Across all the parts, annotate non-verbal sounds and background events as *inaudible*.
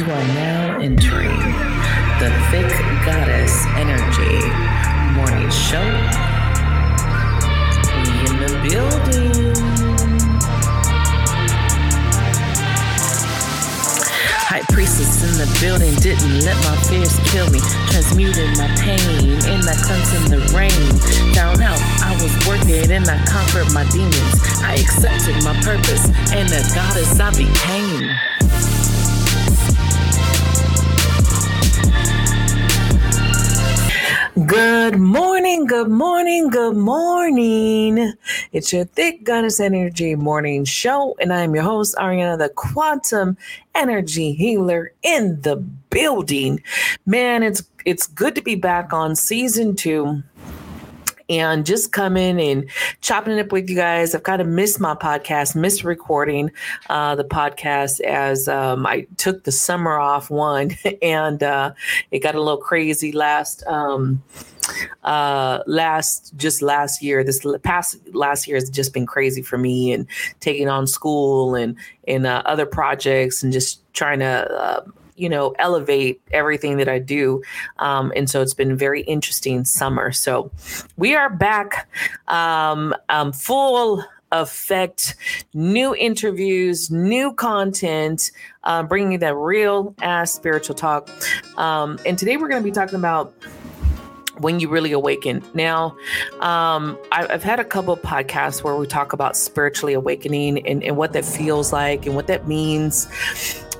You are now entering the Thick Goddess Energy Morning Show. We in the building. High priestess in the building didn't let my fears kill me. Transmuted my pain in the cleanse in the rain. Found out I was it and I conquered my demons. I accepted my purpose and the goddess I became. Good morning, good morning, good morning. It's your Thick Goddess Energy Morning Show, and I am your host, Ariana, the Quantum Energy Healer in the building. Man, it's it's good to be back on season two and just coming and chopping it up with you guys. I've kind of missed my podcast, missed recording uh, the podcast as um, I took the summer off one *laughs* and uh, it got a little crazy last. Um, uh last just last year this past last year has just been crazy for me and taking on school and and uh, other projects and just trying to uh, you know, elevate everything that I do. Um, and so it's been very interesting summer. So we are back um, um, full effect, new interviews, new content, uh, bringing you that real ass spiritual talk. Um, and today we're going to be talking about when you really awaken. Now, um, I, have had a couple of podcasts where we talk about spiritually awakening and, and what that feels like and what that means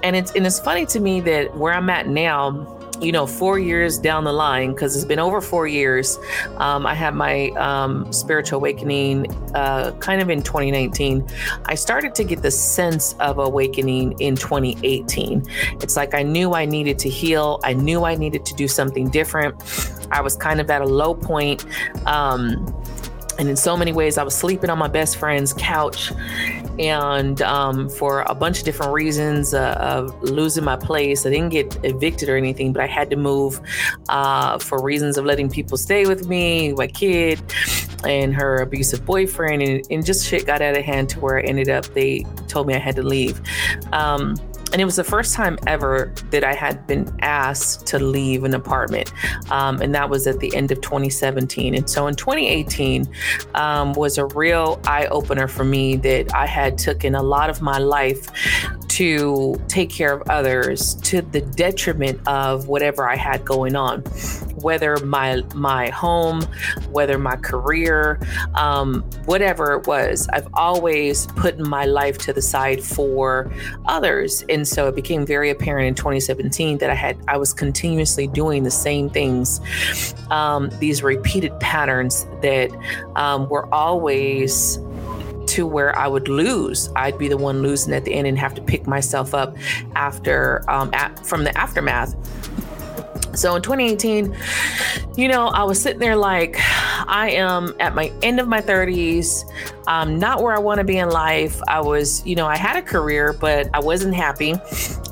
and it's and it's funny to me that where I'm at now, you know, four years down the line, because it's been over four years, um, I had my um, spiritual awakening uh, kind of in 2019. I started to get the sense of awakening in 2018. It's like I knew I needed to heal, I knew I needed to do something different. I was kind of at a low point. Um, and in so many ways, I was sleeping on my best friend's couch and um, for a bunch of different reasons uh, of losing my place. I didn't get evicted or anything, but I had to move uh, for reasons of letting people stay with me, my kid, and her abusive boyfriend, and, and just shit got out of hand to where I ended up. They told me I had to leave. Um, and it was the first time ever that I had been asked to leave an apartment, um, and that was at the end of 2017. And so in 2018 um, was a real eye opener for me that I had taken a lot of my life to take care of others to the detriment of whatever I had going on, whether my my home, whether my career, um, whatever it was. I've always put my life to the side for others, and so it became very apparent in 2017 that I had I was continuously doing the same things, um, these repeated patterns that um, were always to where I would lose. I'd be the one losing at the end and have to pick myself up after um, at, from the aftermath. So in 2018, you know, I was sitting there like, I am at my end of my 30s. I'm not where I want to be in life. I was, you know, I had a career, but I wasn't happy.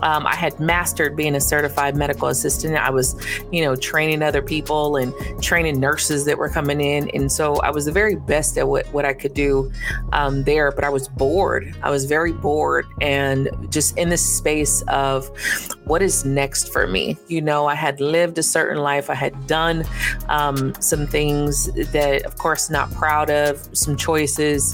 Um, I had mastered being a certified medical assistant. I was, you know, training other people and training nurses that were coming in. And so I was the very best at what, what I could do um, there, but I was bored. I was very bored and just in this space of what is next for me. You know, I had lived a certain life, I had done um, some things that, of course, not proud of, some choices,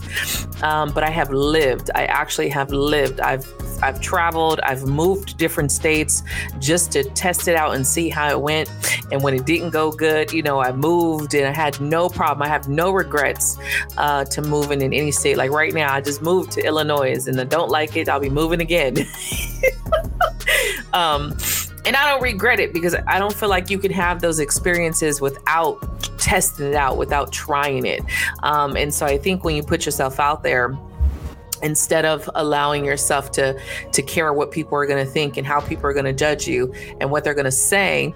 um, but I have lived. I actually have lived. I've I've traveled, I've moved to different states just to test it out and see how it went. And when it didn't go good, you know, I moved and I had no problem. I have no regrets uh, to moving in any state. Like right now, I just moved to Illinois and I don't like it. I'll be moving again. *laughs* um, and I don't regret it because I don't feel like you can have those experiences without testing it out, without trying it. Um, and so I think when you put yourself out there, instead of allowing yourself to to care what people are going to think and how people are going to judge you and what they're going to say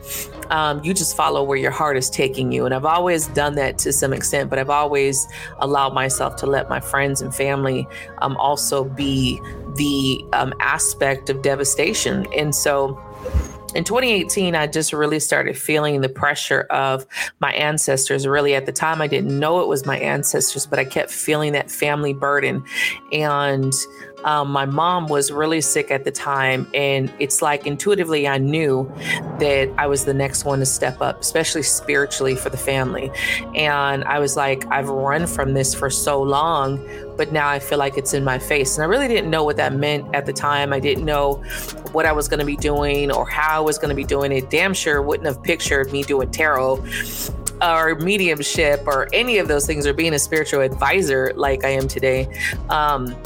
um, you just follow where your heart is taking you and i've always done that to some extent but i've always allowed myself to let my friends and family um, also be the um, aspect of devastation and so in 2018, I just really started feeling the pressure of my ancestors. Really, at the time, I didn't know it was my ancestors, but I kept feeling that family burden. And um, my mom was really sick at the time, and it's like intuitively I knew that I was the next one to step up, especially spiritually for the family. And I was like, I've run from this for so long, but now I feel like it's in my face. And I really didn't know what that meant at the time. I didn't know what I was going to be doing or how I was going to be doing it. Damn sure wouldn't have pictured me doing tarot or mediumship or any of those things or being a spiritual advisor like I am today. Um,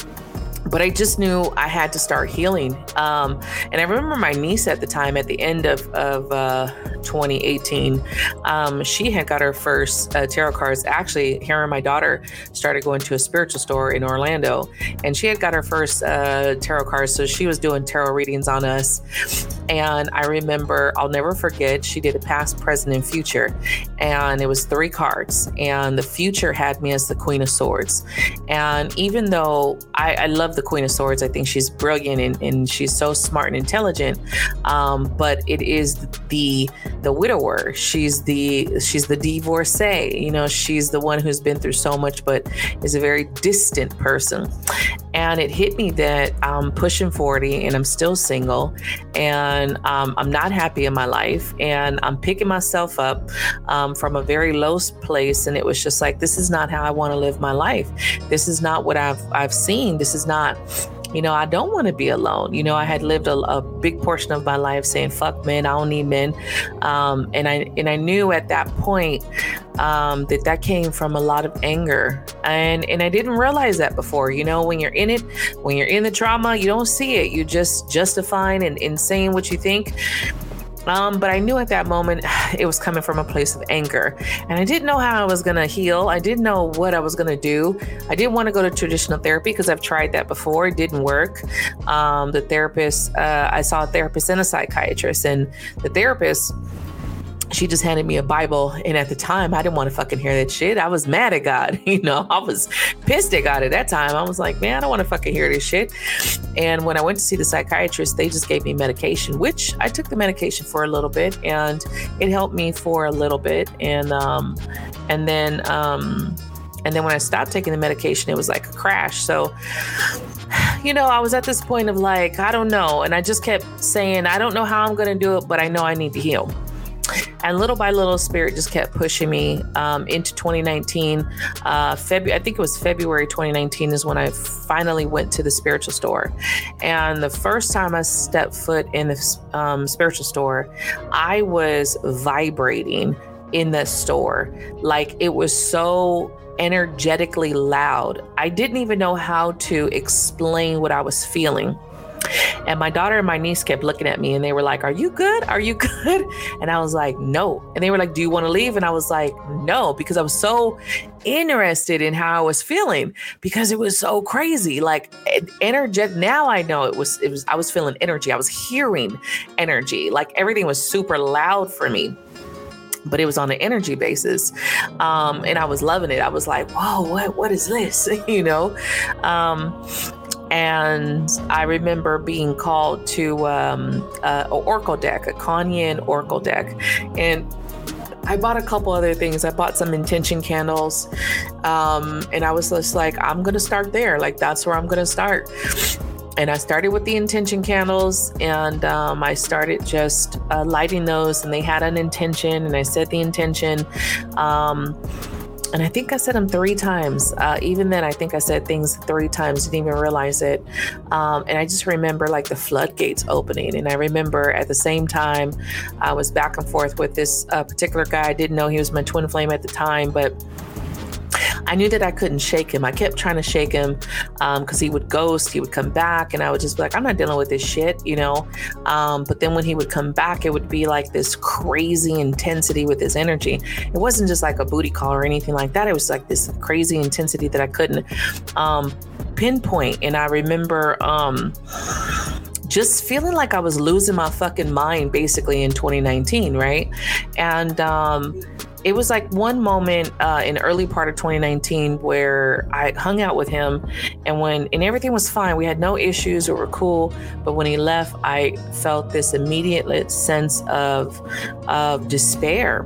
but I just knew I had to start healing. Um, and I remember my niece at the time, at the end of, of uh, 2018, um, she had got her first uh, tarot cards. Actually, her and my daughter started going to a spiritual store in Orlando, and she had got her first uh, tarot cards. So she was doing tarot readings on us. And I remember, I'll never forget, she did a past, present, and future. And it was three cards. And the future had me as the Queen of Swords. And even though I, I love the Queen of Swords, I think she's brilliant and, and she's so smart and intelligent. Um, but it is the the widower. She's the she's the divorcee. You know, she's the one who's been through so much, but is a very distant person. And it hit me that I'm pushing 40 and I'm still single and um, I'm not happy in my life and I'm picking myself up um, from a very low place. And it was just like, this is not how I want to live my life. This is not what I've I've seen. This is not you know, I don't want to be alone. You know, I had lived a, a, big portion of my life saying "fuck men," I don't need men, um, and I and I knew at that point um, that that came from a lot of anger, and and I didn't realize that before. You know, when you're in it, when you're in the trauma, you don't see it. You're just justifying and, and saying what you think. Um, but I knew at that moment *sighs* it was coming from a place of anger. And I didn't know how I was going to heal. I didn't know what I was going to do. I didn't want to go to traditional therapy because I've tried that before. It didn't work. Um, the therapist, uh, I saw a therapist and a psychiatrist, and the therapist she just handed me a Bible. And at the time, I didn't want to fucking hear that shit. I was mad at God. *laughs* You know, I was pissed at God at that time. I was like, man, I don't want to fucking hear this shit. And when I went to see the psychiatrist, they just gave me medication, which I took the medication for a little bit and it helped me for a little bit. And, um, and then, um, and then when I stopped taking the medication, it was like a crash. So, *sighs* you know, I was at this point of like, I don't know. And I just kept saying, I don't know how I'm going to do it, but I know I need to heal. And little by little, Spirit just kept pushing me um, into 2019. Uh, February, I think it was February 2019 is when I finally went to the spiritual store. And the first time I stepped foot in the um, spiritual store, I was vibrating in the store. Like it was so energetically loud. I didn't even know how to explain what I was feeling. And my daughter and my niece kept looking at me and they were like, Are you good? Are you *laughs* good? And I was like, No. And they were like, Do you want to leave? And I was like, No, because I was so interested in how I was feeling because it was so crazy. Like energetic. Now I know it was, it was, I was feeling energy. I was hearing energy. Like everything was super loud for me but it was on an energy basis um, and i was loving it i was like whoa what what is this *laughs* you know um, and I remember being called to um, uh, an oracle deck, a Kuan Yin oracle deck, and I bought a couple other things. I bought some intention candles, um, and I was just like, I'm gonna start there. Like that's where I'm gonna start. And I started with the intention candles, and um, I started just uh, lighting those, and they had an intention, and I said the intention. Um, and I think I said them three times. Uh, even then, I think I said things three times, didn't even realize it. Um, and I just remember like the floodgates opening. And I remember at the same time, I was back and forth with this uh, particular guy. I didn't know he was my twin flame at the time, but I knew that I couldn't shake him. I kept trying to shake him because um, he would ghost, he would come back, and I would just be like, I'm not dealing with this shit, you know? Um, but then when he would come back, it would be like this crazy intensity with his energy. It wasn't just like a booty call or anything like that. It was like this crazy intensity that I couldn't um, pinpoint. And I remember um, just feeling like I was losing my fucking mind basically in 2019, right? And um, it was like one moment uh, in early part of 2019 where I hung out with him, and when and everything was fine, we had no issues, we were cool. But when he left, I felt this immediate sense of of despair,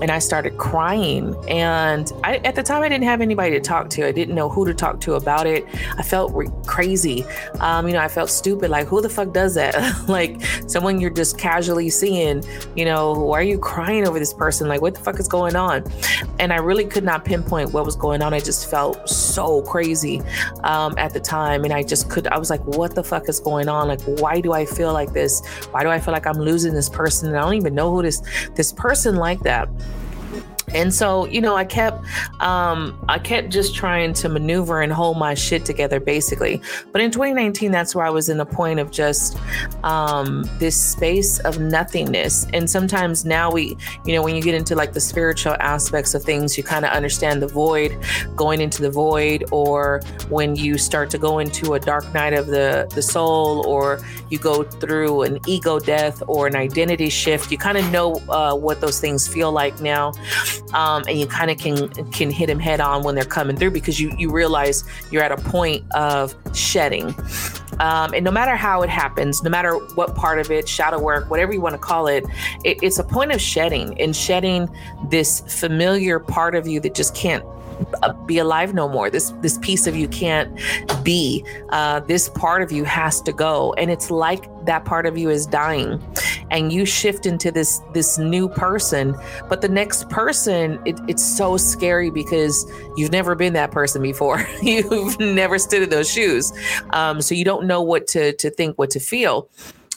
and I started crying. And I, at the time, I didn't have anybody to talk to. I didn't know who to talk to about it. I felt re- crazy. Um, you know, I felt stupid. Like, who the fuck does that? *laughs* like, someone you're just casually seeing, you know, why are you crying over this person? Like, what the fuck is going on? And I really could not pinpoint what was going on. I just felt so crazy um, at the time. And I just could, I was like, what the fuck is going on? Like, why do I feel like this? Why do I feel like I'm losing this person? And I don't even know who this, this person like that and so you know i kept um i kept just trying to maneuver and hold my shit together basically. But in 2019 that's where i was in the point of just um this space of nothingness. And sometimes now we you know when you get into like the spiritual aspects of things you kind of understand the void going into the void or when you start to go into a dark night of the the soul or you go through an ego death or an identity shift you kind of know uh, what those things feel like now um, and you kind of can can hit them head on when they're coming through because you you realize you're at a point of shedding. Um, and no matter how it happens, no matter what part of it, shadow work, whatever you want to call it, it, it's a point of shedding and shedding this familiar part of you that just can't be alive no more. This this piece of you can't be. Uh, this part of you has to go, and it's like that part of you is dying, and you shift into this this new person. But the next person, it, it's so scary because you've never been that person before. *laughs* you've never stood in those shoes, um, so you don't know what to to think, what to feel.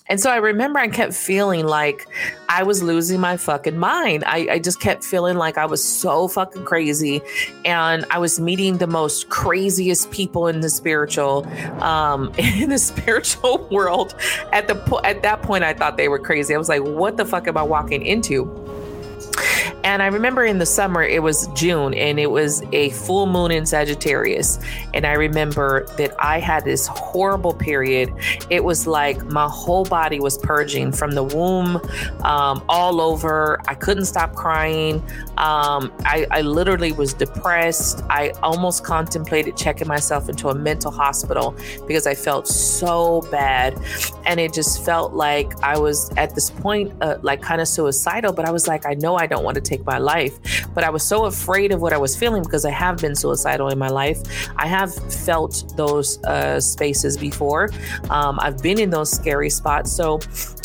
And so I remember I kept feeling like I was losing my fucking mind. I, I, just kept feeling like I was so fucking crazy. And I was meeting the most craziest people in the spiritual, um, *laughs* in the spiritual world. At the po- at that point, I thought they were crazy. I was like, what the fuck am I walking into? And I remember in the summer, it was June and it was a full moon in Sagittarius. And I remember that I had this horrible period. It was like my whole body was purging from the womb um, all over. I couldn't stop crying. Um, I, I literally was depressed. I almost contemplated checking myself into a mental hospital because I felt so bad. And it just felt like I was at this point, uh, like kind of suicidal. But I was like, I know I don't want to take my life. But I was so afraid of what I was feeling because I have been suicidal in my life. I have felt those uh, spaces before. Um, I've been in those scary spots. So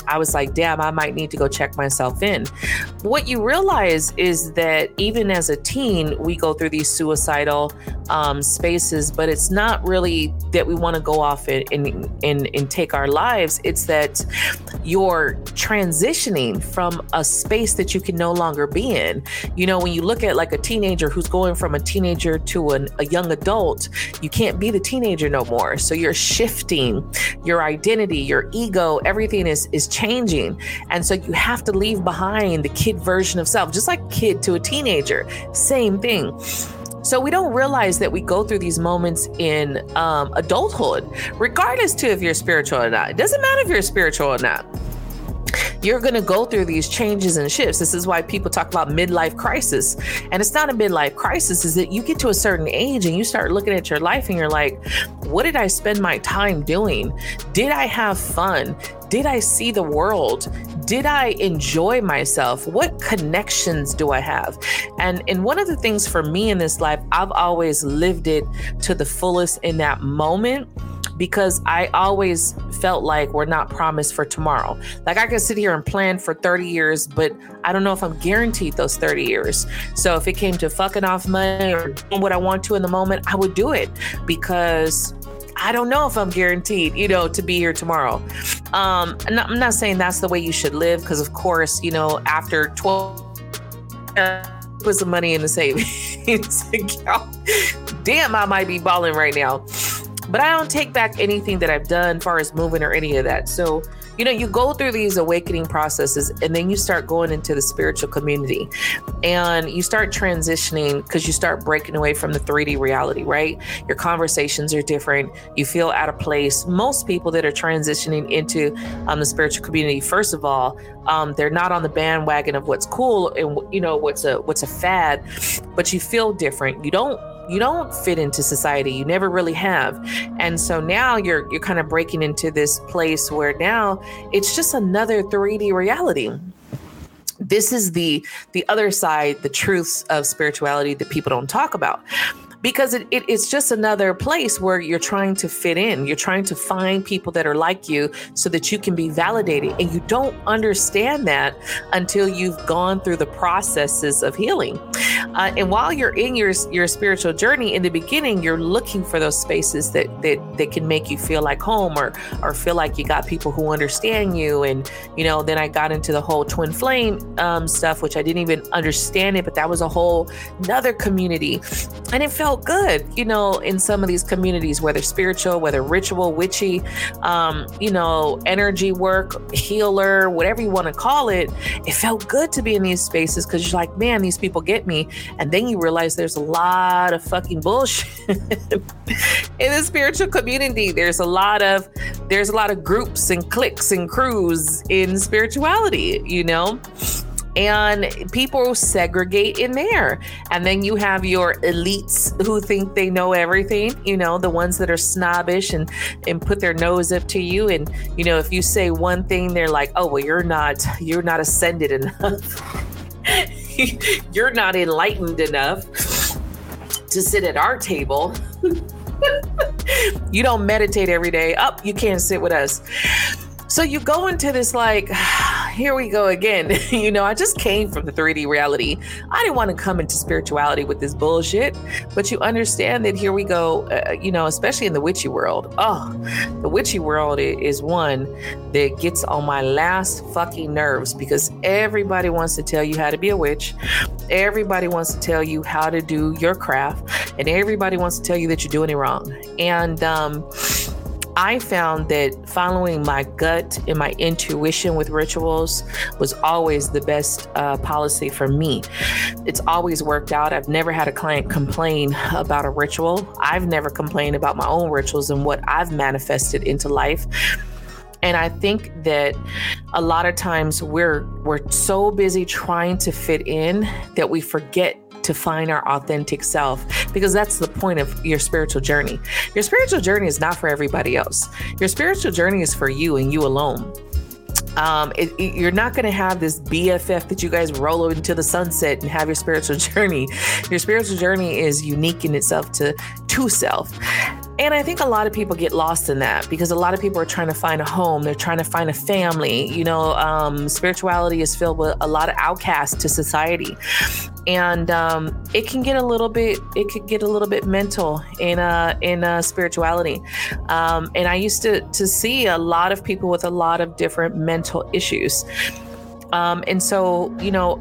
I was like, damn, I might need to go check myself in. What you realize is that even as a teen, we go through these suicidal um, spaces, but it's not really that we want to go off and, and, and, and take our lives. It's that you're transitioning from a space that you can no longer be in. You know, when you look at like a teenager who's going from a teenager to an, a young adult, you can't be the teenager no more. So you're shifting your identity, your ego, everything is, is changing. And so you have to leave behind the kid version of self, just like kid to a teenager, same thing. So we don't realize that we go through these moments in um, adulthood, regardless to if you're spiritual or not. It doesn't matter if you're spiritual or not you're going to go through these changes and shifts. This is why people talk about midlife crisis. And it's not a midlife crisis, is that you get to a certain age and you start looking at your life and you're like, what did I spend my time doing? Did I have fun? Did I see the world? Did I enjoy myself? What connections do I have? And and one of the things for me in this life, I've always lived it to the fullest in that moment because I always felt like we're not promised for tomorrow. Like I could sit here and plan for 30 years, but I don't know if I'm guaranteed those 30 years. So if it came to fucking off money or doing what I want to in the moment, I would do it because I don't know if I'm guaranteed, you know, to be here tomorrow. Um, I'm not saying that's the way you should live because, of course, you know, after 12, uh, *laughs* put some money in the savings *laughs* account. Damn, I might be balling right now. But I don't take back anything that I've done far as moving or any of that. So, you know, you go through these awakening processes and then you start going into the spiritual community and you start transitioning because you start breaking away from the 3D reality, right? Your conversations are different. You feel out of place. Most people that are transitioning into um, the spiritual community, first of all, um, they're not on the bandwagon of what's cool and you know what's a what's a fad, but you feel different. You don't you don't fit into society you never really have. And so now you're you're kind of breaking into this place where now it's just another 3d reality. This is the the other side the truths of spirituality that people don't talk about because it, it, it's just another place where you're trying to fit in. You're trying to find people that are like you so that you can be validated. And you don't understand that until you've gone through the processes of healing. Uh, and while you're in your, your spiritual journey, in the beginning, you're looking for those spaces that, that, that can make you feel like home or, or feel like you got people who understand you. And, you know, then I got into the whole twin flame um, stuff, which I didn't even understand it, but that was a whole another community. And it felt felt good, you know, in some of these communities, whether spiritual, whether ritual, witchy, um, you know, energy work, healer, whatever you want to call it. It felt good to be in these spaces because you're like, man, these people get me. And then you realize there's a lot of fucking bullshit *laughs* in the spiritual community. There's a lot of there's a lot of groups and cliques and crews in spirituality, you know and people segregate in there. And then you have your elites who think they know everything, you know, the ones that are snobbish and and put their nose up to you and you know, if you say one thing they're like, "Oh, well you're not you're not ascended enough." *laughs* you're not enlightened enough to sit at our table. *laughs* you don't meditate every day. Up, oh, you can't sit with us. So you go into this like, here we go again. *laughs* you know, I just came from the 3D reality. I didn't want to come into spirituality with this bullshit, but you understand that here we go, uh, you know, especially in the witchy world. Oh, the witchy world is one that gets on my last fucking nerves because everybody wants to tell you how to be a witch. Everybody wants to tell you how to do your craft, and everybody wants to tell you that you're doing it wrong. And, um, I found that following my gut and my intuition with rituals was always the best uh, policy for me. It's always worked out. I've never had a client complain about a ritual. I've never complained about my own rituals and what I've manifested into life. And I think that a lot of times we're we're so busy trying to fit in that we forget to find our authentic self because that's the point of your spiritual journey. Your spiritual journey is not for everybody else. Your spiritual journey is for you and you alone. Um, it, it, you're not going to have this BFF that you guys roll into the sunset and have your spiritual *laughs* journey. Your spiritual journey is unique in itself to to self. And I think a lot of people get lost in that because a lot of people are trying to find a home. They're trying to find a family. You know, um, spirituality is filled with a lot of outcasts to society and um, it can get a little bit it could get a little bit mental in uh in uh, spirituality um, and i used to to see a lot of people with a lot of different mental issues um, and so, you know,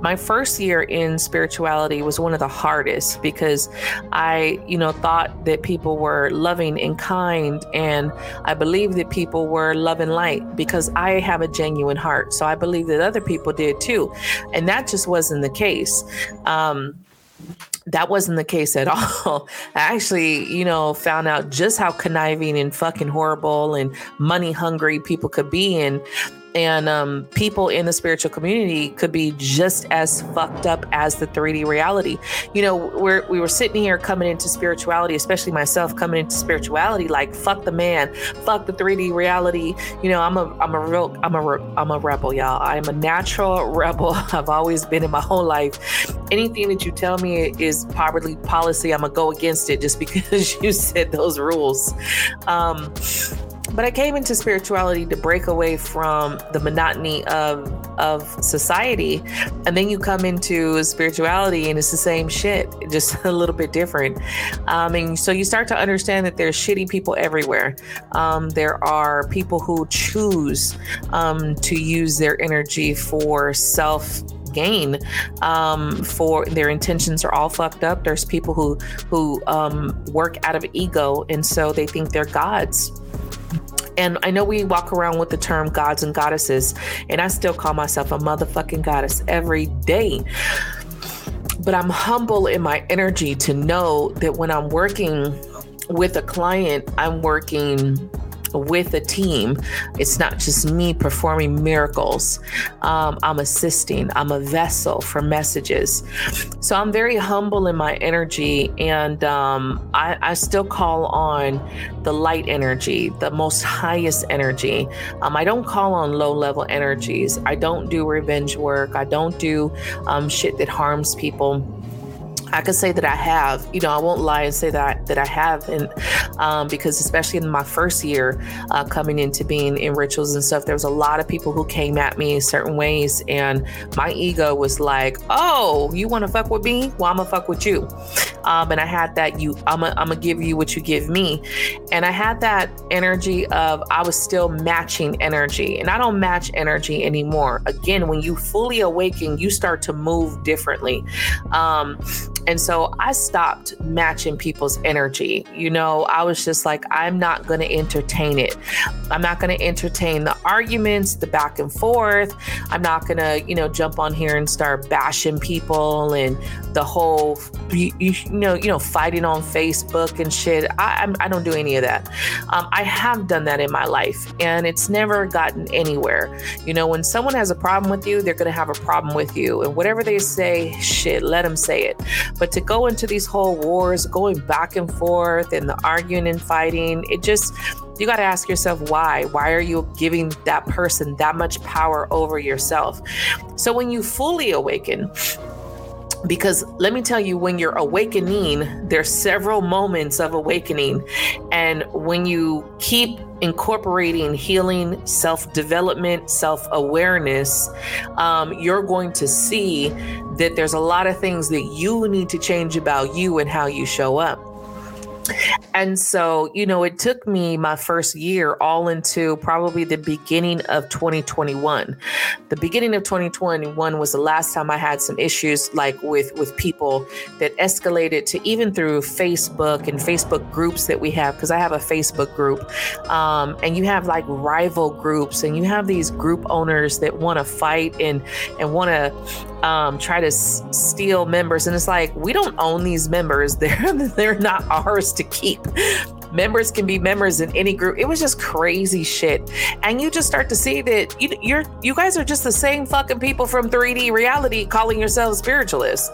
my first year in spirituality was one of the hardest because I, you know, thought that people were loving and kind. And I believed that people were love and light because I have a genuine heart. So I believe that other people did too. And that just wasn't the case. Um, that wasn't the case at *laughs* all. I actually, you know, found out just how conniving and fucking horrible and money hungry people could be. And and um, people in the spiritual community could be just as fucked up as the 3D reality. You know, we're, we were sitting here coming into spirituality, especially myself coming into spirituality, like fuck the man, fuck the 3D reality. You know, I'm a I'm a real I'm a I'm a rebel, y'all. I'm a natural *laughs* rebel. I've always been in my whole life. Anything that you tell me is poverty policy, I'm gonna go against it just *laughs* because you said those rules. Um, but I came into spirituality to break away from the monotony of of society, and then you come into spirituality and it's the same shit, just *laughs* a little bit different. Um, and so you start to understand that there's shitty people everywhere. Um, there are people who choose um, to use their energy for self gain um, for their intentions are all fucked up. There's people who who um, work out of ego. And so they think they're gods and I know we walk around with the term gods and goddesses, and I still call myself a motherfucking goddess every day. But I'm humble in my energy to know that when I'm working with a client, I'm working with a team. It's not just me performing miracles. Um, I'm assisting, I'm a vessel for messages. So I'm very humble in my energy, and um, I, I, still call on the light energy, the most highest energy. Um, I don't call on low level energies. I don't do revenge work. I don't do um, shit that harms people. I could say that I have, you know, I won't lie and say that that I have, and um, because especially in my first year uh, coming into being in rituals and stuff, there was a lot of people who came at me in certain ways, and my ego was like, "Oh, you want to fuck with me? Well, I'm gonna fuck with you." Um, and I had that you, I'm gonna I'm give you what you give me, and I had that energy of I was still matching energy, and I don't match energy anymore. Again, when you fully awaken, you start to move differently. Um, and so I stopped matching people's energy. You know, I was just like, I'm not going to entertain it. I'm not going to entertain the arguments, the back and forth. I'm not going to, you know, jump on here and start bashing people and the whole, you, you know, you know, fighting on Facebook and shit. I, I'm, I do not do any of that. Um, I have done that in my life and it's never gotten anywhere. You know, when someone has a problem with you, they're going to have a problem with you. And whatever they say, shit, let them say it. But to go into these whole wars, going back and forth and the arguing and fighting, it just, you got to ask yourself why. Why are you giving that person that much power over yourself? So when you fully awaken, because let me tell you when you're awakening there's several moments of awakening. And when you keep incorporating healing self-development self-awareness um, you're going to see that there's a lot of things that you need to change about you and how you show up and so, you know, it took me my first year all into probably the beginning of 2021. The beginning of 2021 was the last time I had some issues like with with people that escalated to even through Facebook and Facebook groups that we have because I have a Facebook group. Um, and you have like rival groups and you have these group owners that want to fight and and want to um, try to s- steal members, and it's like we don't own these members; *laughs* they're they're not ours to keep. Members can be members in any group. It was just crazy shit, and you just start to see that you, you're you guys are just the same fucking people from 3D reality calling yourselves spiritualists.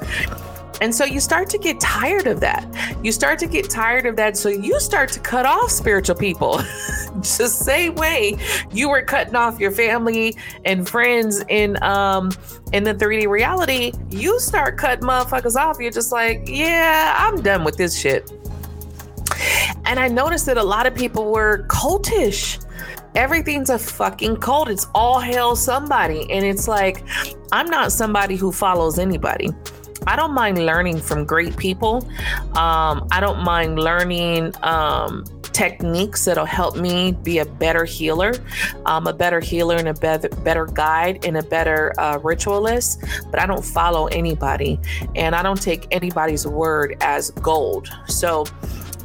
And so you start to get tired of that. You start to get tired of that. So you start to cut off spiritual people. *laughs* Just the same way you were cutting off your family and friends in um in the 3D reality, you start cutting motherfuckers off. You're just like, yeah, I'm done with this shit. And I noticed that a lot of people were cultish everything's a fucking cult. It's all hell somebody. And it's like, I'm not somebody who follows anybody. I don't mind learning from great people. Um, I don't mind learning um, techniques that'll help me be a better healer, um, a better healer and a better, better guide and a better uh, ritualist. But I don't follow anybody and I don't take anybody's word as gold. So,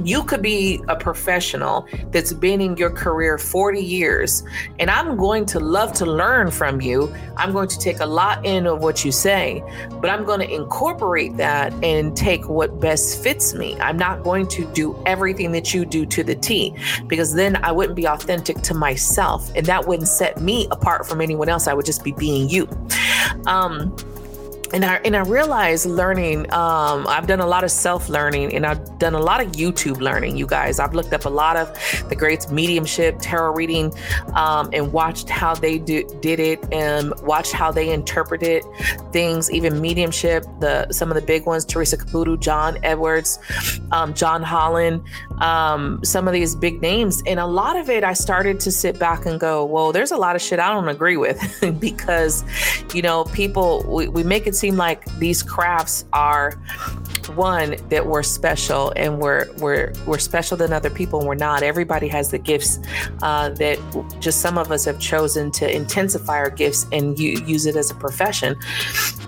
you could be a professional that's been in your career 40 years, and I'm going to love to learn from you. I'm going to take a lot in of what you say, but I'm going to incorporate that and take what best fits me. I'm not going to do everything that you do to the T because then I wouldn't be authentic to myself, and that wouldn't set me apart from anyone else. I would just be being you. Um, and I and I realized learning. Um, I've done a lot of self learning, and I've done a lot of YouTube learning. You guys, I've looked up a lot of the greats mediumship, tarot reading, um, and watched how they do, did it, and watched how they interpreted things. Even mediumship, the some of the big ones: Teresa Caputo, John Edwards, um, John Holland, um, some of these big names. And a lot of it, I started to sit back and go, "Well, there's a lot of shit I don't agree with," *laughs* because you know, people we, we make it seem like these crafts are one that we're special and we're we're we're special than other people and we're not. Everybody has the gifts uh, that just some of us have chosen to intensify our gifts and u- use it as a profession.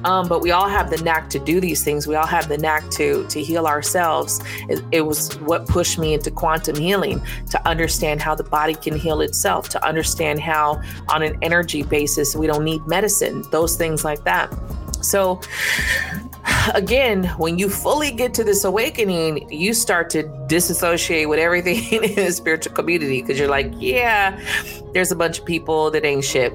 Um, but we all have the knack to do these things. We all have the knack to to heal ourselves. It, it was what pushed me into quantum healing to understand how the body can heal itself to understand how on an energy basis we don't need medicine those things like that. So again, when you fully get to this awakening, you start to disassociate with everything *laughs* in the spiritual community because you're like, yeah, there's a bunch of people that ain't shit.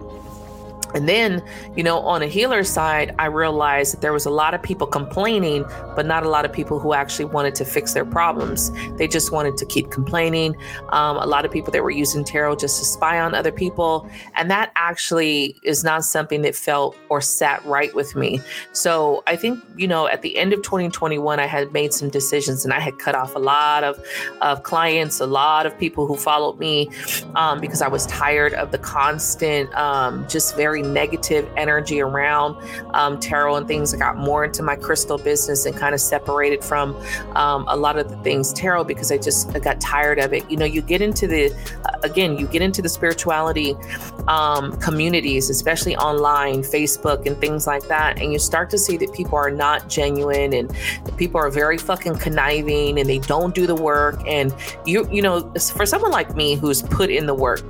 And then, you know, on a healer side, I realized that there was a lot of people complaining, but not a lot of people who actually wanted to fix their problems. They just wanted to keep complaining. Um, a lot of people that were using tarot just to spy on other people. And that actually is not something that felt or sat right with me. So I think, you know, at the end of 2021, I had made some decisions and I had cut off a lot of, of clients, a lot of people who followed me um, because I was tired of the constant, um, just very negative energy around um, tarot and things. I got more into my crystal business and kind of separated from um, a lot of the things tarot because I just I got tired of it. You know, you get into the again, you get into the spirituality um, communities, especially online, Facebook, and things like that, and you start to see that people are not genuine and people are very fucking conniving and they don't do the work. And you, you know, for someone like me who's put in the work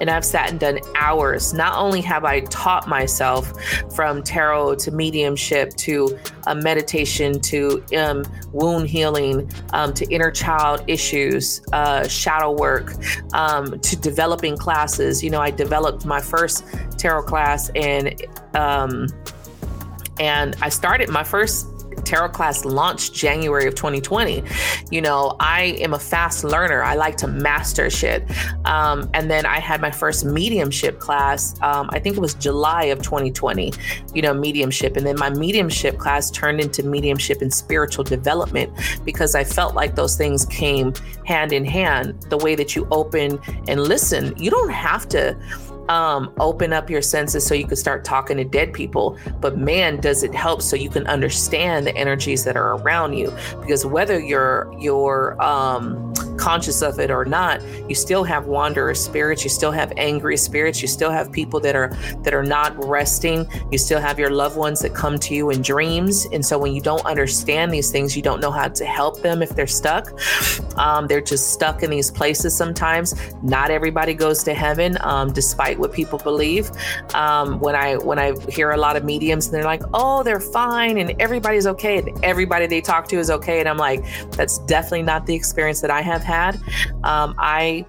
and I've sat and done hours. Not only have I taught myself from tarot to mediumship to uh, meditation to um, wound healing um, to inner child issues, uh, shadow work um, to developing classes. You know, I developed my first tarot class and um, and I started my first tarot class launched January of 2020. You know, I am a fast learner. I like to master shit. Um, and then I had my first mediumship class. Um, I think it was July of 2020. You know, mediumship, and then my mediumship class turned into mediumship and spiritual development because I felt like those things came hand in hand. The way that you open and listen, you don't have to um, open up your senses so you can start talking to dead people. But man, does it help so you can understand the energies that are around you? Because whether you're you're um, conscious of it or not, you still have wanderer spirits. You still have angry spirits. You still have people that are that are not resting. You still have your loved ones that come to you in dreams. And so when you don't understand these things, you don't know how to help them if they're stuck. Um, they're just stuck in these places sometimes. Not everybody goes to heaven, um, despite what people believe. Um, when I when I hear a lot of mediums and they're like, "Oh, they're fine and everybody's okay," and everybody they talk to is okay, and I'm like, that's definitely not the experience that I have had. Um, I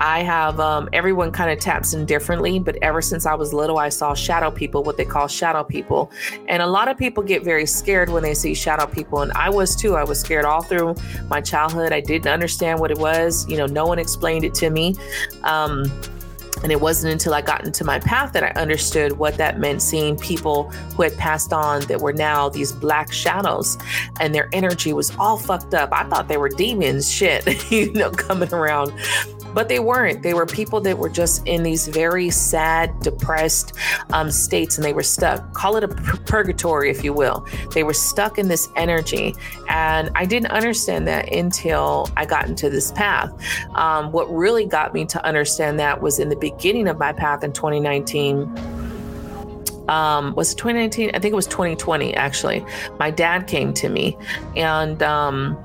I have um, everyone kind of taps in differently, but ever since I was little, I saw shadow people, what they call shadow people. And a lot of people get very scared when they see shadow people. And I was too. I was scared all through my childhood. I didn't understand what it was. You know, no one explained it to me. Um, and it wasn't until I got into my path that I understood what that meant seeing people who had passed on that were now these black shadows and their energy was all fucked up. I thought they were demons, shit, *laughs* you know, coming around but they weren't. They were people that were just in these very sad, depressed um, states and they were stuck. Call it a purgatory, if you will. They were stuck in this energy. And I didn't understand that until I got into this path. Um, what really got me to understand that was in the beginning of my path in 2019 um, was 2019 i think it was 2020 actually my dad came to me and um,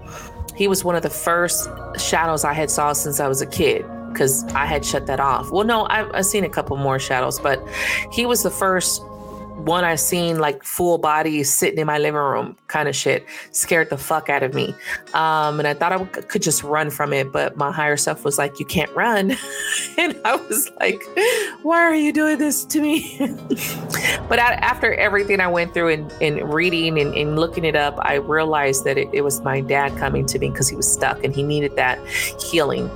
he was one of the first shadows I had saw since I was a kid because I had shut that off. Well, no, I've, I've seen a couple more shadows, but he was the first one I seen like full body sitting in my living room kind of shit scared the fuck out of me. Um, and I thought I w- could just run from it, but my higher self was like, you can't run. *laughs* and I was like, why are you doing this to me? *laughs* but I, after everything I went through and, and reading and, and, looking it up, I realized that it, it was my dad coming to me because he was stuck and he needed that healing.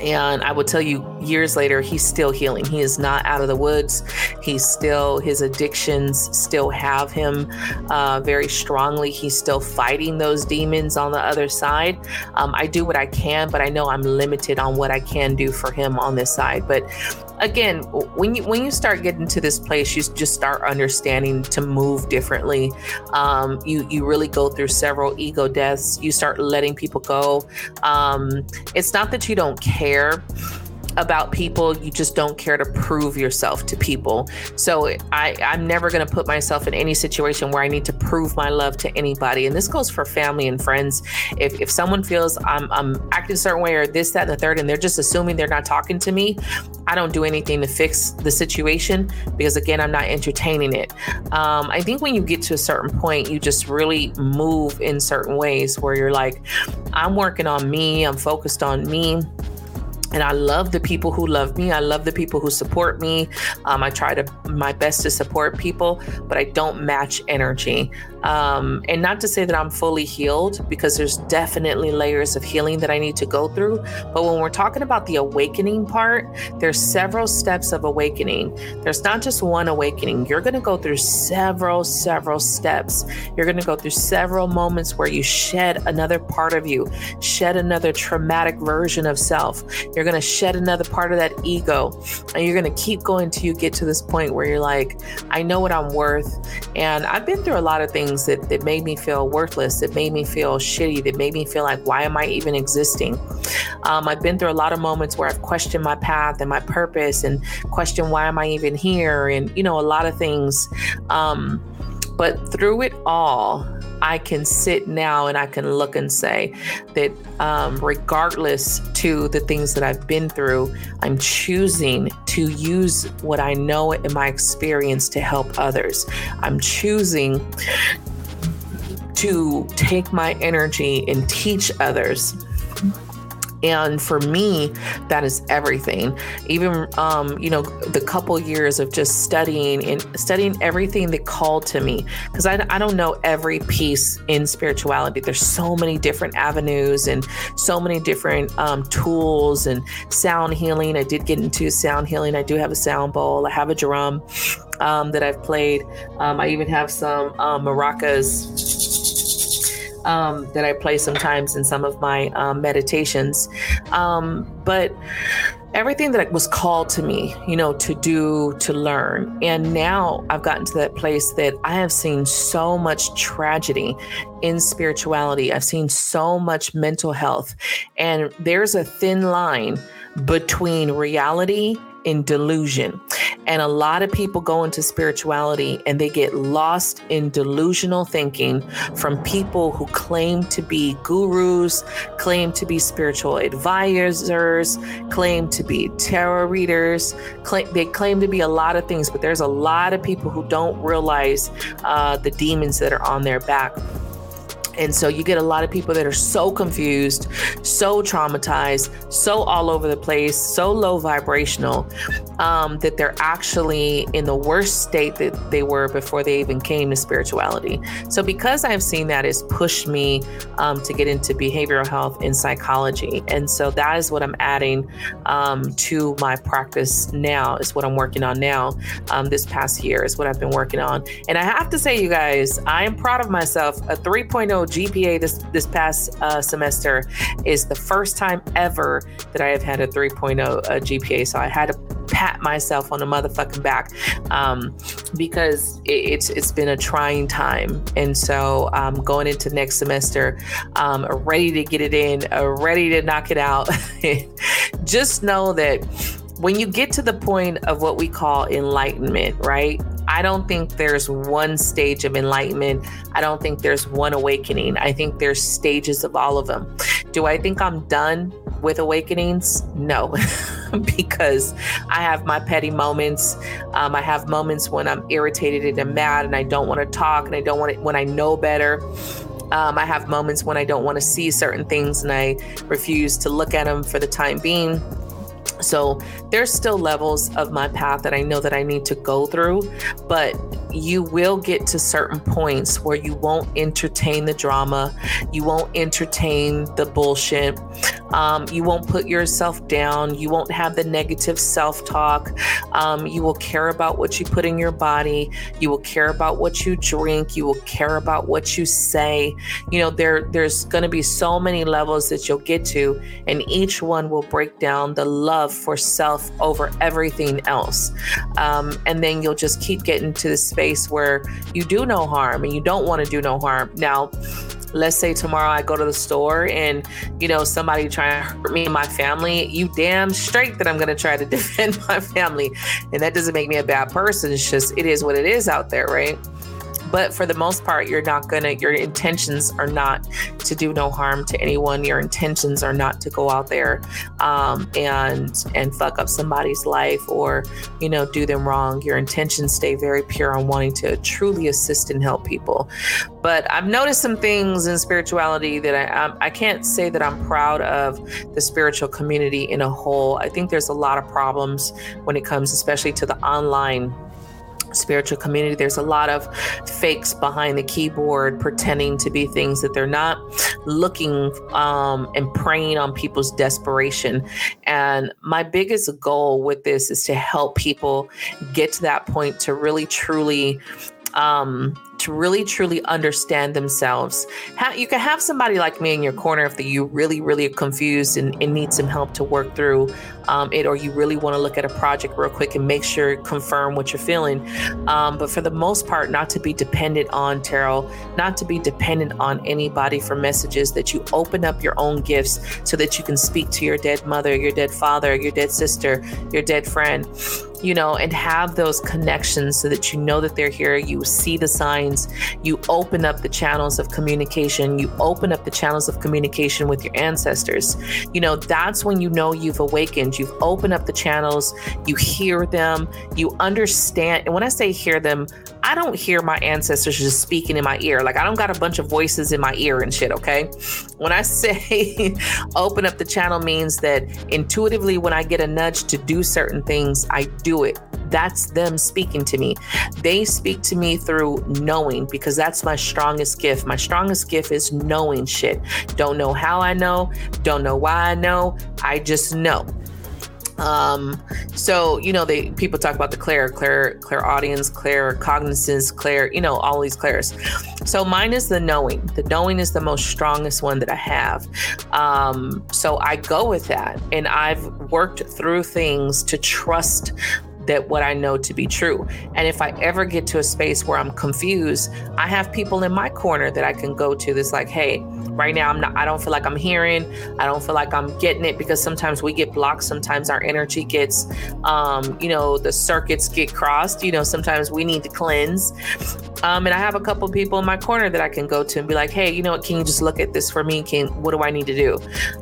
And I will tell you, years later, he's still healing. He is not out of the woods. He's still, his addictions still have him uh, very strongly. He's still fighting those demons on the other side. Um, I do what I can, but I know I'm limited on what I can do for him on this side. But again, when you when you start getting to this place, you just start understanding to move differently. Um, you you really go through several ego deaths. You start letting people go. Um, it's not that you don't care about people. You just don't care to prove yourself to people. So I, I'm never going to put myself in any situation where I need to prove my love to anybody. And this goes for family and friends. If, if someone feels I'm, I'm acting a certain way or this, that, and the third, and they're just assuming they're not talking to me, I don't do anything to fix the situation because, again, I'm not entertaining it. Um, I think when you get to a certain point, you just really move in certain ways where you're like, I'm working on me, I'm focused on me and I love the people who love me. I love the people who support me. Um, I try to my best to support people, but I don't match energy. Um, and not to say that I'm fully healed, because there's definitely layers of healing that I need to go through. But when we're talking about the awakening part, there's several steps of awakening. There's not just one awakening. You're going to go through several, several steps. You're going to go through several moments where you shed another part of you, shed another traumatic version of self. You're going to shed another part of that ego, and you're going to keep going till you get to this point where you're like, I know what I'm worth. And I've been through a lot of things that, that made me feel worthless, that made me feel shitty, that made me feel like, why am I even existing? Um, I've been through a lot of moments where I've questioned my path and my purpose and questioned why am I even here and, you know, a lot of things. Um, but through it all, I can sit now and I can look and say that um, regardless to the things that I've been through, I'm choosing to use what I know in my experience to help others. I'm choosing to take my energy and teach others and for me that is everything. Even um, you know the couple years of just studying and studying everything that called to me because I, I don't know every piece in spirituality. There's so many different avenues and so many different um, tools and sound healing. I did get into sound healing. I do have a sound bowl. I have a drum um, that i've played. Um, i even have some um, maracas um, that I play sometimes in some of my um, meditations. Um, but everything that was called to me, you know, to do, to learn. And now I've gotten to that place that I have seen so much tragedy in spirituality. I've seen so much mental health. And there's a thin line between reality and delusion. And a lot of people go into spirituality and they get lost in delusional thinking from people who claim to be gurus, claim to be spiritual advisors, claim to be tarot readers. Claim, they claim to be a lot of things, but there's a lot of people who don't realize uh, the demons that are on their back. And so you get a lot of people that are so confused, so traumatized, so all over the place, so low vibrational um, that they're actually in the worst state that they were before they even came to spirituality. So, because I've seen that, it's pushed me um, to get into behavioral health and psychology. And so that is what I'm adding um, to my practice now, is what I'm working on now. Um, this past year is what I've been working on. And I have to say, you guys, I am proud of myself. A 3.0 GPA this this past uh, semester is the first time ever that I have had a 3.0 uh, GPA. So I had to pat myself on the motherfucking back um, because it, it's it's been a trying time, and so um, going into next semester, um, ready to get it in, uh, ready to knock it out. *laughs* Just know that when you get to the point of what we call enlightenment, right? I don't think there's one stage of enlightenment. I don't think there's one awakening. I think there's stages of all of them. Do I think I'm done with awakenings? No, *laughs* because I have my petty moments. Um, I have moments when I'm irritated and mad and I don't want to talk and I don't want to, when I know better. Um, I have moments when I don't want to see certain things and I refuse to look at them for the time being. So there's still levels of my path that I know that I need to go through, but you will get to certain points where you won't entertain the drama, you won't entertain the bullshit, um, you won't put yourself down, you won't have the negative self talk. Um, you will care about what you put in your body, you will care about what you drink, you will care about what you say. You know, there there's going to be so many levels that you'll get to, and each one will break down the love for self over everything else. Um, and then you'll just keep getting to the space where you do no harm and you don't want to do no harm. Now, let's say tomorrow I go to the store and you know somebody trying to hurt me and my family, you damn straight that I'm going to try to *laughs* defend my family, and that doesn't make me a bad person. It's just it is what it is out there, right? But for the most part you're not gonna your intentions are not to do no harm to anyone. Your intentions are not to go out there um, and and fuck up somebody's life or you know do them wrong. Your intentions stay very pure on wanting to truly assist and help people. But I've noticed some things in spirituality that I, I can't say that I'm proud of the spiritual community in a whole. I think there's a lot of problems when it comes, especially to the online spiritual community. There's a lot of fakes behind the keyboard pretending to be things that they're not looking um, and preying on people's desperation. And my biggest goal with this is to help people get to that point to really truly um, to really truly understand themselves. You can have somebody like me in your corner if you really, really are confused and, and need some help to work through um, it, or you really want to look at a project real quick and make sure, confirm what you're feeling. Um, but for the most part, not to be dependent on tarot, not to be dependent on anybody for messages, that you open up your own gifts so that you can speak to your dead mother, your dead father, your dead sister, your dead friend you know, and have those connections so that you know that they're here. You see the signs, you open up the channels of communication, you open up the channels of communication with your ancestors. You know, that's when you know you've awakened. You've opened up the channels, you hear them, you understand. And when I say hear them, I don't hear my ancestors just speaking in my ear. Like I don't got a bunch of voices in my ear and shit, okay? When I *laughs* say open up the channel means that intuitively when I get a nudge to do certain things, I do it. That's them speaking to me. They speak to me through knowing because that's my strongest gift. My strongest gift is knowing shit. Don't know how I know, don't know why I know. I just know. Um, so you know, they people talk about the Claire, Claire, clairaudience, Claire cognizance, Claire, you know, all these Claires. So mine is the knowing. The knowing is the most strongest one that I have. Um, so I go with that, and I've worked through things to trust that what I know to be true. And if I ever get to a space where I'm confused, I have people in my corner that I can go to that's like, hey, right now I'm not I don't feel like I'm hearing, I don't feel like I'm getting it because sometimes we get blocked, sometimes our energy gets um, you know, the circuits get crossed, you know, sometimes we need to cleanse. Um, and I have a couple people in my corner that I can go to and be like, hey, you know what, can you just look at this for me? Can what do I need to do?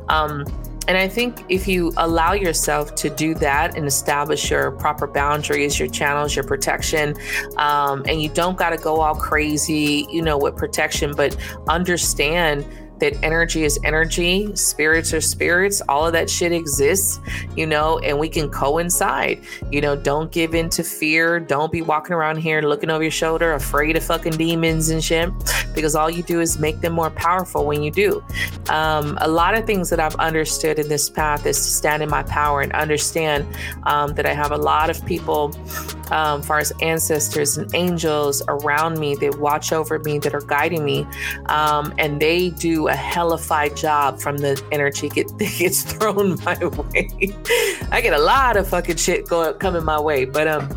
Um, and I think if you allow yourself to do that and establish your proper boundaries, your channels, your protection, um, and you don't got to go all crazy, you know, with protection, but understand that energy is energy, spirits are spirits, all of that shit exists, you know, and we can coincide. You know, don't give in to fear. Don't be walking around here looking over your shoulder, afraid of fucking demons and shit, because all you do is make them more powerful when you do. Um, a lot of things that I've understood in this path is to stand in my power and understand um, that I have a lot of people, um, far as ancestors and angels around me that watch over me, that are guiding me, um, and they do a hellified job from the energy that *laughs* gets thrown my *laughs* way. I get a lot of fucking shit going coming my way, but um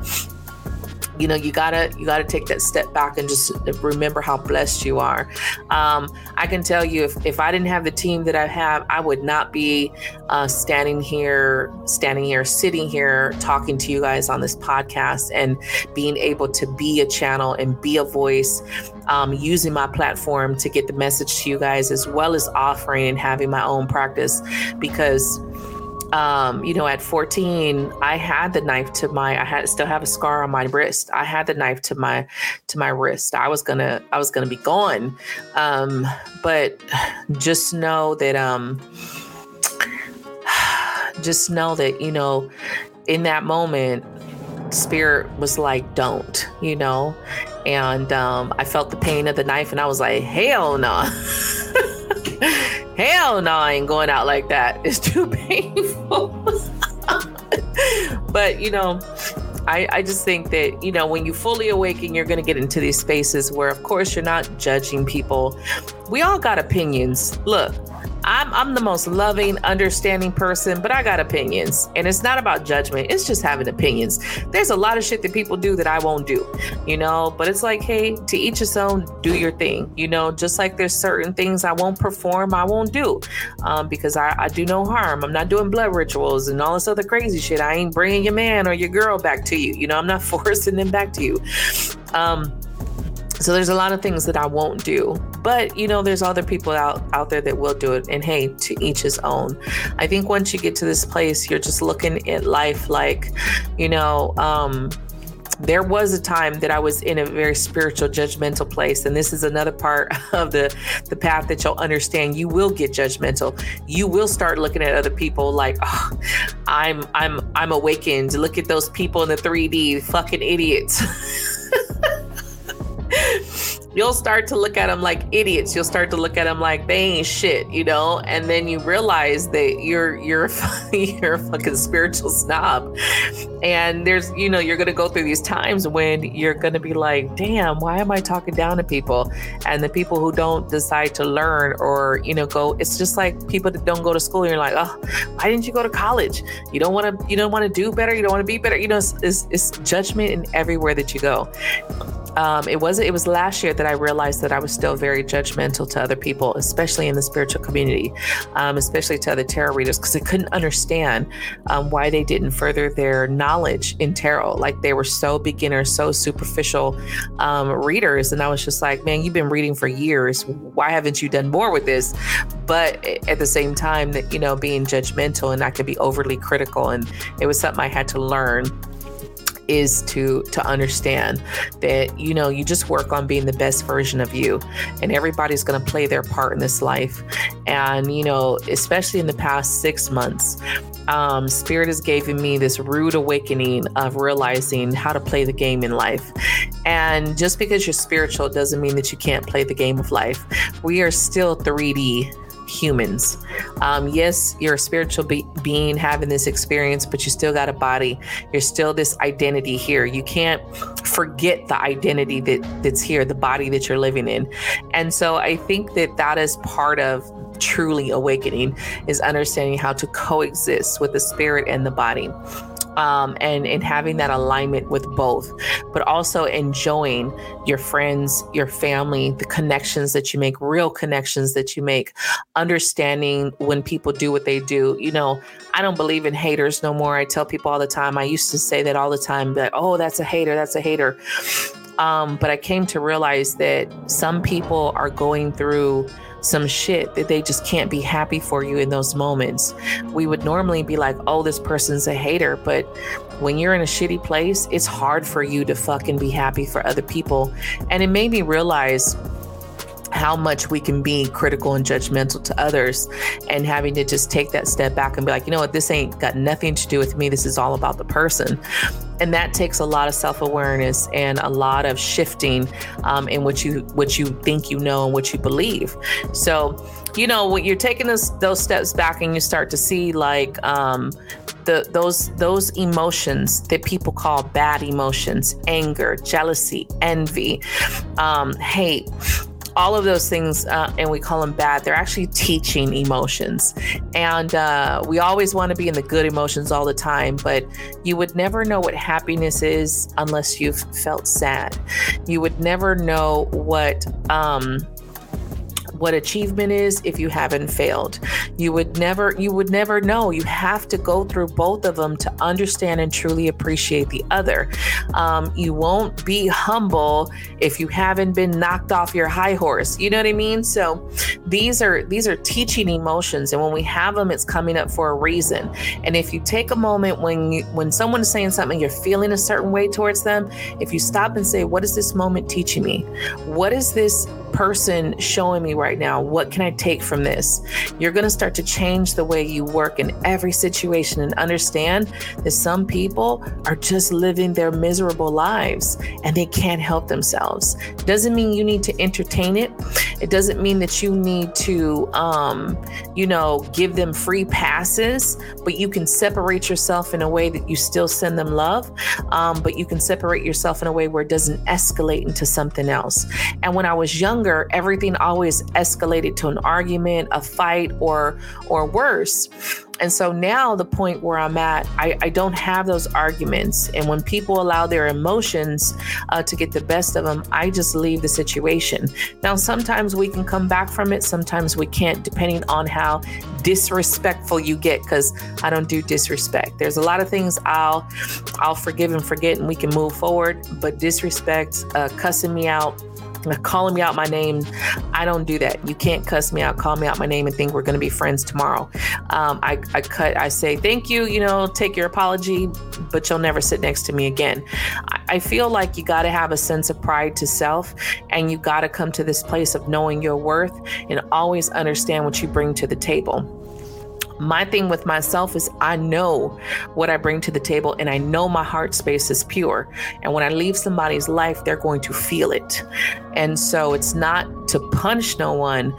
you know you gotta you gotta take that step back and just remember how blessed you are. Um, i can tell you if, if i didn't have the team that i have i would not be uh, standing here standing here sitting here talking to you guys on this podcast and being able to be a channel and be a voice um, using my platform to get the message to you guys as well as offering and having my own practice. Because um, you know, at 14, I had the knife to my, I had still have a scar on my wrist. I had the knife to my, to my wrist. I was gonna, I was gonna be gone. Um, but just know that, um, *sighs* just know that, you know, in that moment, spirit was like, don't, you know, and, um, I felt the pain of the knife and I was like, hell no. *laughs* Hell no, I ain't going out like that. *laughs* It's too painful. *laughs* but, you know, I, I just think that, you know, when you fully awaken, you're going to get into these spaces where, of course, you're not judging people. We all got opinions. Look, I'm I'm the most loving, understanding person, but I got opinions. And it's not about judgment. It's just having opinions. There's a lot of shit that people do that I won't do, you know, but it's like, hey, to each his own, do your thing. You know, just like there's certain things I won't perform, I won't do. Um, because I, I do no harm. I'm not doing blood rituals and all this other crazy shit. I ain't bringing your man or your girl back to you. You know, I'm not *laughs* forcing them back to you. Um, so there's a lot of things that I won't do. But you know, there's other people out out there that will do it. And hey, to each his own. I think once you get to this place, you're just looking at life like, you know, um, there was a time that I was in a very spiritual, judgmental place, and this is another part *laughs* of the the path that you'll understand. You will get judgmental. You will start looking at other people like, oh, I'm I'm I'm awakened. Look at those people in the 3D, fucking idiots. *laughs* you'll start to look at them like idiots. You'll start to look at them like they ain't shit, you know. And then you realize that you're you're *laughs* you're a fucking spiritual snob. And there's you know you're gonna go through these times when you're gonna be like, damn, why am I talking down to people? And the people who don't decide to learn or you know go, it's just like people that don't go to school. You're like, oh, why didn't you go to college? You don't want to you don't want to do better. You don't want to be better. You know, it's, it's, it's judgment in everywhere that you go um, it was it was last year that I realized that I was still very judgmental to other people, especially in the spiritual community, um, especially to other tarot readers, because I couldn't understand um, why they didn't further their knowledge in tarot. Like they were so beginner, so superficial um, readers, and I was just like, man, you've been reading for years. Why haven't you done more with this? But at the same time, that you know, being judgmental and I could be overly critical, and it was something I had to learn is to to understand that you know you just work on being the best version of you and everybody's going to play their part in this life. And you know especially in the past 6 months um, spirit has given me this rude awakening of realizing how to play the game in life. And just because you're spiritual doesn't mean that you can't play the game of life. We are still 3d humans. Um, yes, you're a spiritual be- being having this experience, but you still got a body. You're still this identity here. You can't forget the identity that that's here, the body that you're living in. And so I think that that is part of truly awakening is understanding how to coexist with the spirit and the body um, and and having that alignment with both, but also enjoying your friends, your family, the connections that you make, real connections that you make, understanding when people do what they do. You know, I don't believe in haters no more. I tell people all the time. I used to say that all the time, that oh, that's a hater, that's a hater. Um, but I came to realize that some people are going through some shit that they just can't be happy for you in those moments. We would normally be like, oh, this person's a hater. But when you're in a shitty place, it's hard for you to fucking be happy for other people. And it made me realize how much we can be critical and judgmental to others and having to just take that step back and be like, you know what, this ain't got nothing to do with me. This is all about the person. And that takes a lot of self-awareness and a lot of shifting um, in what you what you think you know and what you believe. So, you know, when you're taking those those steps back and you start to see like um, the those those emotions that people call bad emotions, anger, jealousy, envy, um, hate all of those things, uh, and we call them bad, they're actually teaching emotions. And uh, we always want to be in the good emotions all the time, but you would never know what happiness is unless you've felt sad. You would never know what. Um, what achievement is if you haven't failed. You would never you would never know. You have to go through both of them to understand and truly appreciate the other. Um, you won't be humble if you haven't been knocked off your high horse. You know what I mean? So these are these are teaching emotions, and when we have them, it's coming up for a reason. And if you take a moment when you, when someone is saying something, you're feeling a certain way towards them. If you stop and say, "What is this moment teaching me? What is this person showing me right now? What can I take from this? You're going to start to change the way you work in every situation and understand that some people are just living their miserable lives and they can't help themselves. Doesn't mean you need to entertain it. It doesn't mean that you need to, um, you know, give them free passes, but you can separate yourself in a way that you still send them love, um, but you can separate yourself in a way where it doesn't escalate into something else. And when I was everything always escalated to an argument, a fight, or or worse. And so now the point where I'm at, I, I don't have those arguments. And when people allow their emotions uh, to get the best of them, I just leave the situation. Now, sometimes we can come back from it, sometimes we can't, depending on how disrespectful you get, because I don't do disrespect. There's a lot of things I'll I'll forgive and forget and we can move forward, but disrespect, uh, cussing me out, calling me out my name. I don't do that. You can't cuss me out, call me out my name, and think we're going to be friends tomorrow. Um, I, I cut, I say, thank you, you know, take your apology, but you'll never sit next to me again. I, I feel like you got to have a sense of pride to self, and you got to come to this place of knowing your worth and always understand what you bring to the table my thing with myself is I know what I bring to the table and I know my heart space is pure. And when I leave somebody's life, they're going to feel it. And so it's not to punish no one,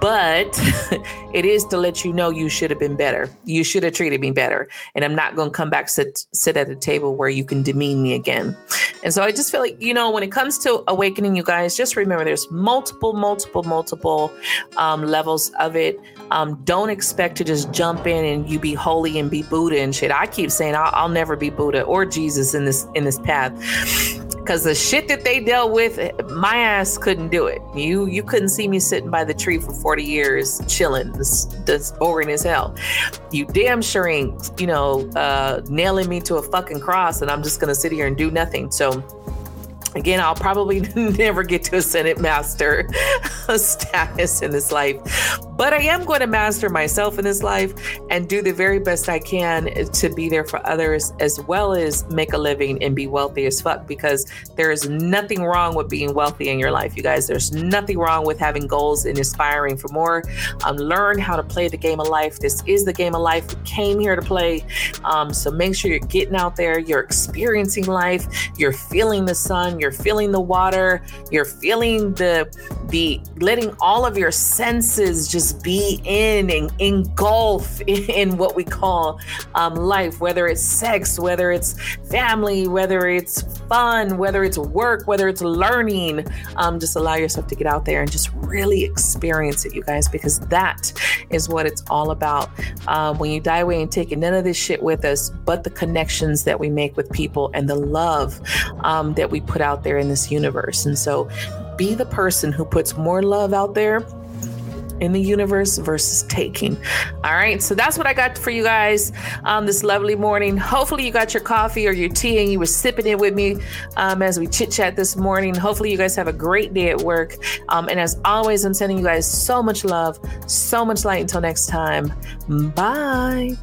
but *laughs* it is to let you know you should have been better. You should have treated me better. And I'm not going to come back sit sit at a table where you can demean me again. And so I just feel like, you know, when it comes to awakening you guys, just remember there's multiple, multiple, multiple um, levels of it. Um, don't expect to just jump in and you be holy and be Buddha and shit. I keep saying I'll, I'll never be Buddha or Jesus in this in this path because the shit that they dealt with, my ass couldn't do it. You you couldn't see me sitting by the tree for 40 years chilling. That's, that's boring as hell. You damn sure ain't, you know, uh, nailing me to a fucking cross and I'm just gonna sit here and do nothing. So Again, I'll probably *laughs* never get to a ascended master *laughs* status in this life, but I am going to master myself in this life and do the very best I can to be there for others as well as make a living and be wealthy as fuck because there is nothing wrong with being wealthy in your life, you guys. There's nothing wrong with having goals and aspiring for more. Um, learn how to play the game of life. This is the game of life. We came here to play. Um, so make sure you're getting out there, you're experiencing life, you're feeling the sun, you're feeling the water, you're feeling the the letting all of your senses just be in and engulf *laughs* in what we call um, life, whether it's sex, whether it's family, whether it's fun, whether it's work, whether it's learning. Um, just allow yourself to get out there and just really experience it, you guys, because that is what it's all about. Um, when you die away and taking none of this shit with us, but the connections that we make with people and the love um, that we put out there in this universe. And so be the person who puts more love out there in the universe versus taking. All right, so that's what I got for you guys um, this lovely morning. Hopefully, you got your coffee or your tea and you were sipping it with me um, as we chit chat this morning. Hopefully, you guys have a great day at work. Um, and as always, I'm sending you guys so much love, so much light. Until next time, bye.